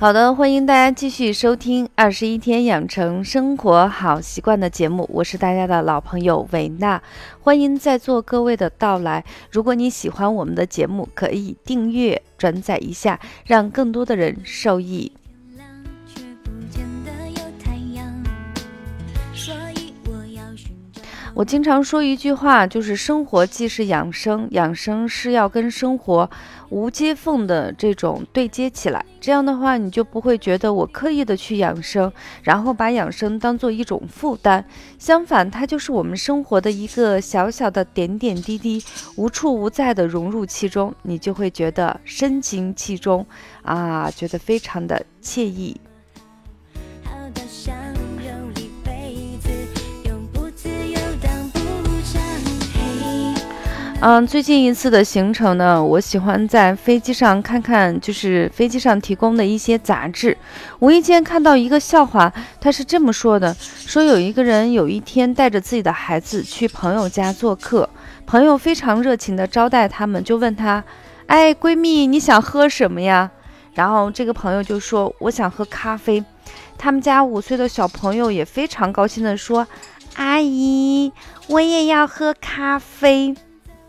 好的，欢迎大家继续收听《二十一天养成生活好习惯》的节目，我是大家的老朋友维娜，欢迎在座各位的到来。如果你喜欢我们的节目，可以订阅、转载一下，让更多的人受益。我经常说一句话，就是生活既是养生，养生是要跟生活无接缝的这种对接起来。这样的话，你就不会觉得我刻意的去养生，然后把养生当做一种负担。相反，它就是我们生活的一个小小的点点滴滴，无处不在的融入其中，你就会觉得身经其中啊，觉得非常的惬意。嗯，最近一次的行程呢，我喜欢在飞机上看看，就是飞机上提供的一些杂志。无意间看到一个笑话，他是这么说的：说有一个人有一天带着自己的孩子去朋友家做客，朋友非常热情的招待他们，就问他：“哎，闺蜜，你想喝什么呀？”然后这个朋友就说：“我想喝咖啡。”他们家五岁的小朋友也非常高兴的说：“阿姨，我也要喝咖啡。”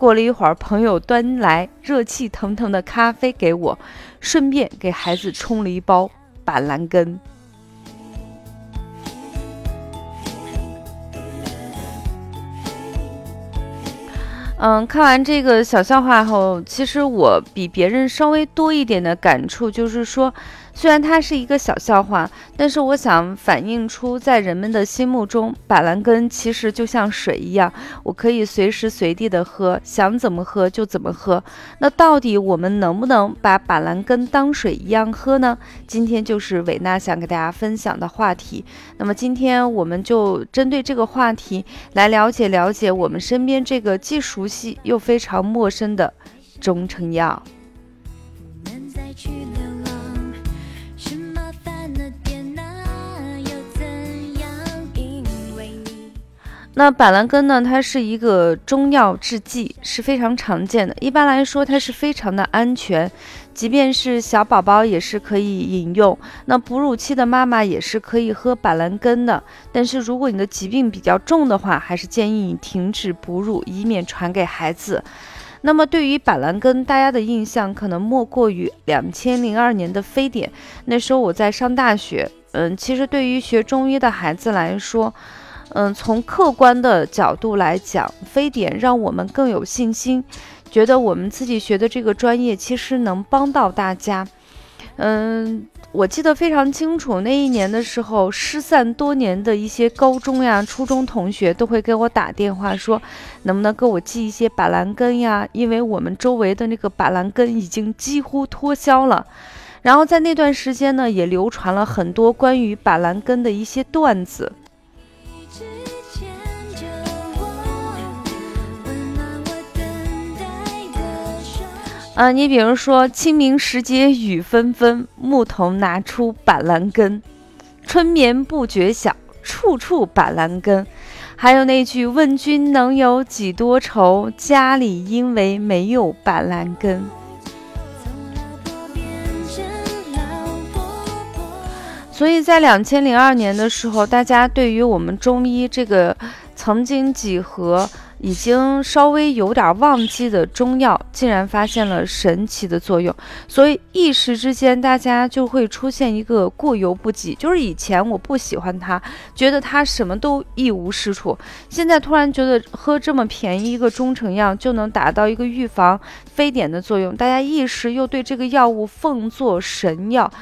过了一会儿，朋友端来热气腾腾的咖啡给我，顺便给孩子冲了一包板蓝根。嗯，看完这个小笑话后，其实我比别人稍微多一点的感触，就是说。虽然它是一个小笑话，但是我想反映出在人们的心目中，板蓝根其实就像水一样，我可以随时随地的喝，想怎么喝就怎么喝。那到底我们能不能把板蓝根当水一样喝呢？今天就是伟娜想给大家分享的话题。那么今天我们就针对这个话题来了解了解我们身边这个既熟悉又非常陌生的中成药。那板蓝根呢？它是一个中药制剂，是非常常见的。一般来说，它是非常的安全，即便是小宝宝也是可以饮用。那哺乳期的妈妈也是可以喝板蓝根的。但是如果你的疾病比较重的话，还是建议你停止哺乳，以免传给孩子。那么对于板蓝根，大家的印象可能莫过于两千零二年的非典。那时候我在上大学，嗯，其实对于学中医的孩子来说。嗯，从客观的角度来讲，非典让我们更有信心，觉得我们自己学的这个专业其实能帮到大家。嗯，我记得非常清楚，那一年的时候，失散多年的一些高中呀、初中同学都会给我打电话说，能不能给我寄一些板蓝根呀？因为我们周围的那个板蓝根已经几乎脱销了。然后在那段时间呢，也流传了很多关于板蓝根的一些段子。啊，你比如说清明时节雨纷纷，牧童拿出板蓝根，春眠不觉晓，处处板蓝根。还有那句问君能有几多愁，家里因为没有板蓝根。所以在两千零二年的时候，大家对于我们中医这个曾经几何。已经稍微有点忘记的中药，竟然发现了神奇的作用，所以一时之间大家就会出现一个过犹不及。就是以前我不喜欢它，觉得它什么都一无是处，现在突然觉得喝这么便宜一个中成药就能达到一个预防非典的作用，大家一时又对这个药物奉作神药。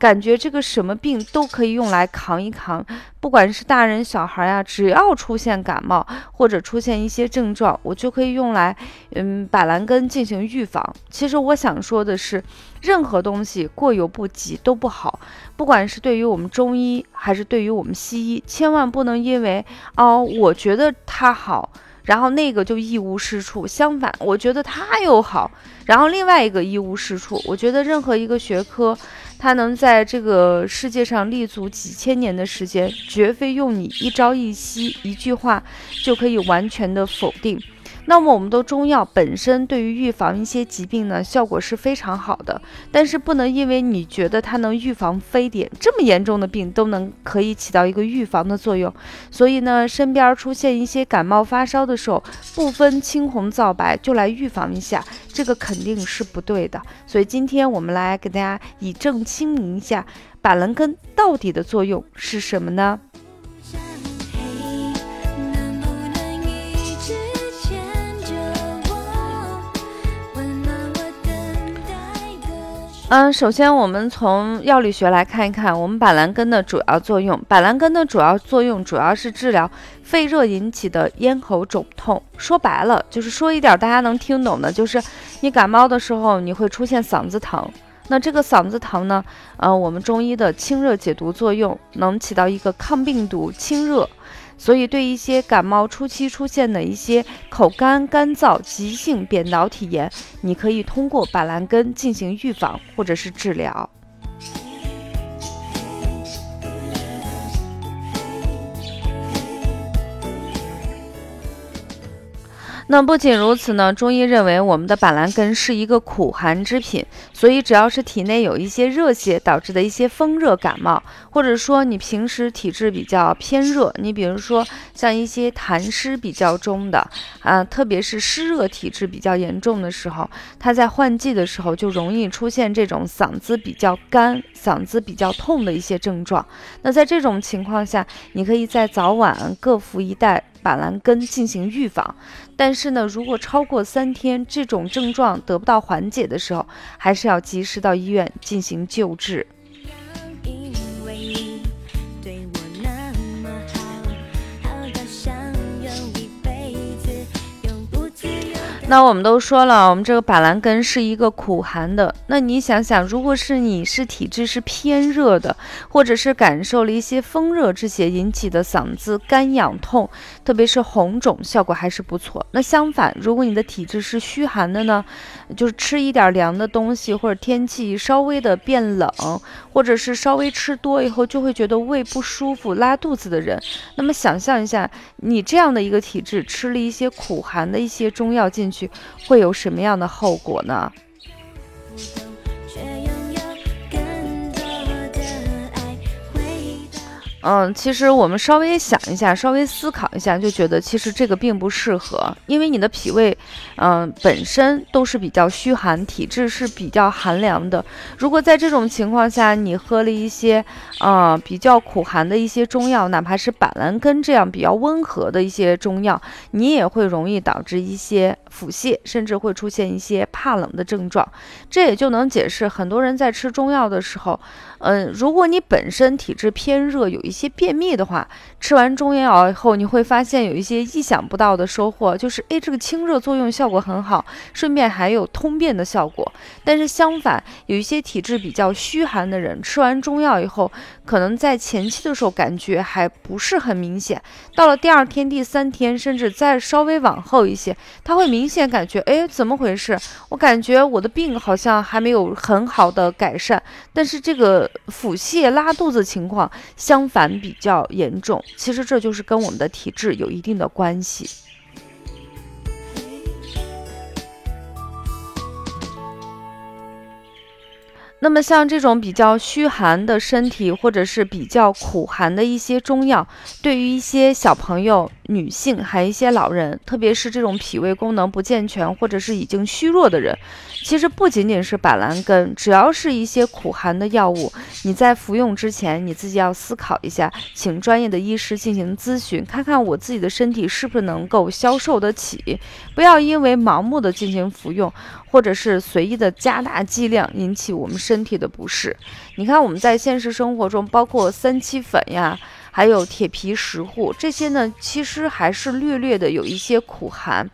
感觉这个什么病都可以用来扛一扛，不管是大人小孩呀，只要出现感冒或者出现一些症状，我就可以用来，嗯，板蓝根进行预防。其实我想说的是，任何东西过犹不及都不好，不管是对于我们中医还是对于我们西医，千万不能因为哦，我觉得它好。然后那个就一无是处，相反，我觉得它又好，然后另外一个一无是处。我觉得任何一个学科，它能在这个世界上立足几千年的时间，绝非用你一朝一夕一句话就可以完全的否定。那么我们的中药本身对于预防一些疾病呢，效果是非常好的。但是不能因为你觉得它能预防非典这么严重的病都能可以起到一个预防的作用，所以呢，身边出现一些感冒发烧的时候，不分青红皂白就来预防一下，这个肯定是不对的。所以今天我们来给大家以正清明一下，板蓝根到底的作用是什么呢？嗯，首先我们从药理学来看一看我们板蓝根的主要作用。板蓝根的主要作用主要是治疗肺热引起的咽喉肿痛。说白了，就是说一点大家能听懂的，就是你感冒的时候你会出现嗓子疼。那这个嗓子疼呢，呃，我们中医的清热解毒作用能起到一个抗病毒、清热。所以，对一些感冒初期出现的一些口干、干燥、急性扁桃体炎，你可以通过板蓝根进行预防或者是治疗。那不仅如此呢，中医认为我们的板蓝根是一个苦寒之品，所以只要是体内有一些热邪导致的一些风热感冒，或者说你平时体质比较偏热，你比如说像一些痰湿比较重的啊，特别是湿热体质比较严重的时候，它在换季的时候就容易出现这种嗓子比较干、嗓子比较痛的一些症状。那在这种情况下，你可以在早晚各服一袋。板蓝根进行预防，但是呢，如果超过三天这种症状得不到缓解的时候，还是要及时到医院进行救治。那我们都说了，我们这个板蓝根是一个苦寒的。那你想想，如果是你是体质是偏热的，或者是感受了一些风热之邪引起的嗓子干痒痛，特别是红肿，效果还是不错。那相反，如果你的体质是虚寒的呢，就是吃一点凉的东西，或者天气稍微的变冷，或者是稍微吃多以后就会觉得胃不舒服、拉肚子的人，那么想象一下，你这样的一个体质，吃了一些苦寒的一些中药进。会有什么样的后果呢？嗯，其实我们稍微想一下，稍微思考一下，就觉得其实这个并不适合，因为你的脾胃，嗯，本身都是比较虚寒，体质是比较寒凉的。如果在这种情况下，你喝了一些，啊，比较苦寒的一些中药，哪怕是板蓝根这样比较温和的一些中药，你也会容易导致一些腹泻，甚至会出现一些怕冷的症状。这也就能解释很多人在吃中药的时候。嗯，如果你本身体质偏热，有一一些便秘的话，吃完中药以后，你会发现有一些意想不到的收获，就是诶，这个清热作用效果很好，顺便还有通便的效果。但是相反，有一些体质比较虚寒的人，吃完中药以后，可能在前期的时候感觉还不是很明显，到了第二天、第三天，甚至再稍微往后一些，他会明显感觉，哎，怎么回事？我感觉我的病好像还没有很好的改善，但是这个。腹泻、拉肚子情况相反比较严重，其实这就是跟我们的体质有一定的关系。那么像这种比较虚寒的身体，或者是比较苦寒的一些中药，对于一些小朋友。女性还有一些老人，特别是这种脾胃功能不健全或者是已经虚弱的人，其实不仅仅是板蓝根，只要是一些苦寒的药物，你在服用之前，你自己要思考一下，请专业的医师进行咨询，看看我自己的身体是不是能够消受得起，不要因为盲目的进行服用，或者是随意的加大剂量，引起我们身身体的不适。你看我们在现实生活中，包括三七粉呀。还有铁皮石斛这些呢，其实还是略略的有一些苦寒。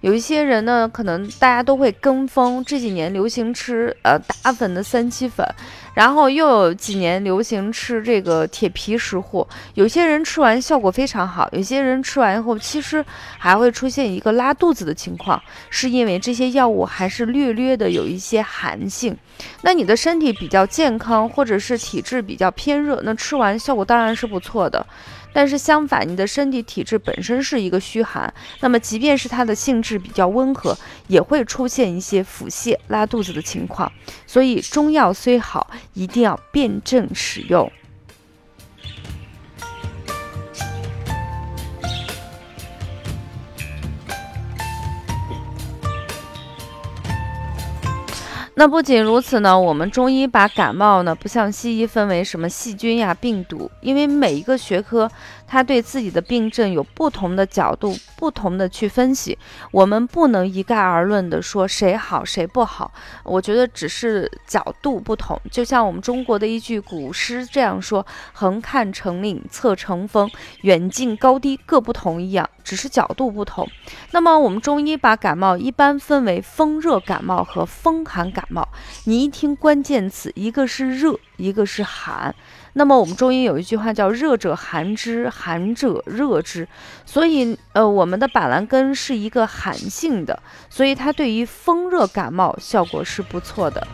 有一些人呢，可能大家都会跟风这几年流行吃呃打粉的三七粉，然后又有几年流行吃这个铁皮石斛，有些人吃完效果非常好，有些人吃完以后其实还会出现一个拉肚子的情况，是因为这些药物还是略略的有一些寒性。那你的身体比较健康，或者是体质比较偏热，那吃完效果当然是不错的。但是相反，你的身体体质本身是一个虚寒，那么即便是它的性质比较温和，也会出现一些腹泻、拉肚子的情况。所以中药虽好，一定要辩证使用。那不仅如此呢，我们中医把感冒呢，不像西医分为什么细菌呀、病毒，因为每一个学科。他对自己的病症有不同的角度，不同的去分析，我们不能一概而论的说谁好谁不好。我觉得只是角度不同，就像我们中国的一句古诗这样说：“横看成岭侧成峰，远近高低各不同”一样，只是角度不同。那么我们中医把感冒一般分为风热感冒和风寒感冒。你一听关键词，一个是热，一个是寒。那么我们中医有一句话叫“热者寒之，寒者热之”，所以呃，我们的板蓝根是一个寒性的，所以它对于风热感冒效果是不错的。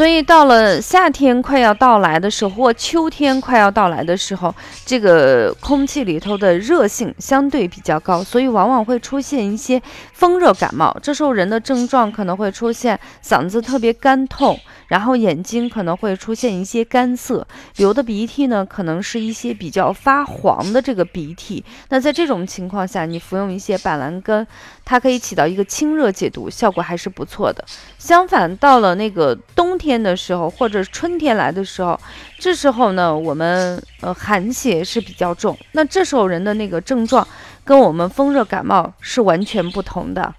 所以到了夏天快要到来的时候，或秋天快要到来的时候，这个空气里头的热性相对比较高，所以往往会出现一些风热感冒。这时候人的症状可能会出现嗓子特别干痛。然后眼睛可能会出现一些干涩，流的鼻涕呢，可能是一些比较发黄的这个鼻涕。那在这种情况下，你服用一些板蓝根，它可以起到一个清热解毒，效果还是不错的。相反，到了那个冬天天的时候，或者春天来的时候，这时候呢，我们呃寒邪是比较重，那这时候人的那个症状跟我们风热感冒是完全不同的。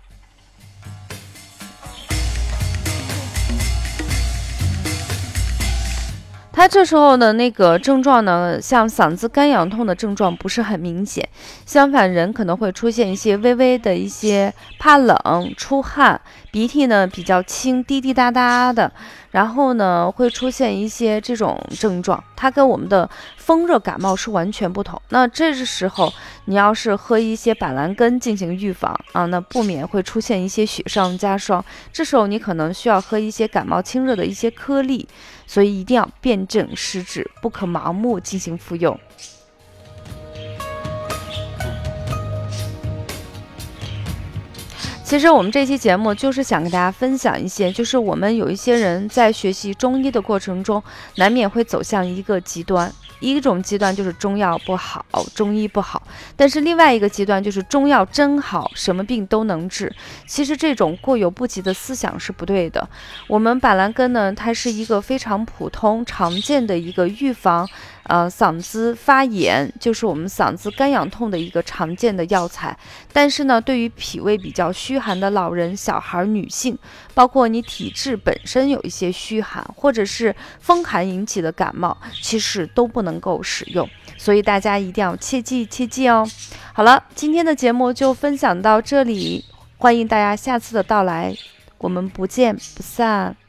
他这时候的那个症状呢，像嗓子干痒痛的症状不是很明显，相反人可能会出现一些微微的一些怕冷、出汗。鼻涕呢比较轻，滴滴答答的，然后呢会出现一些这种症状，它跟我们的风热感冒是完全不同。那这时候你要是喝一些板蓝根进行预防啊，那不免会出现一些雪上加霜。这时候你可能需要喝一些感冒清热的一些颗粒，所以一定要辨证施治，不可盲目进行服用。其实我们这期节目就是想跟大家分享一些，就是我们有一些人在学习中医的过程中，难免会走向一个极端，一种极端就是中药不好，中医不好；但是另外一个极端就是中药真好，什么病都能治。其实这种过犹不及的思想是不对的。我们板蓝根呢，它是一个非常普通、常见的一个预防。呃，嗓子发炎就是我们嗓子干痒痛的一个常见的药材，但是呢，对于脾胃比较虚寒的老人、小孩、女性，包括你体质本身有一些虚寒或者是风寒引起的感冒，其实都不能够使用，所以大家一定要切记切记哦。好了，今天的节目就分享到这里，欢迎大家下次的到来，我们不见不散。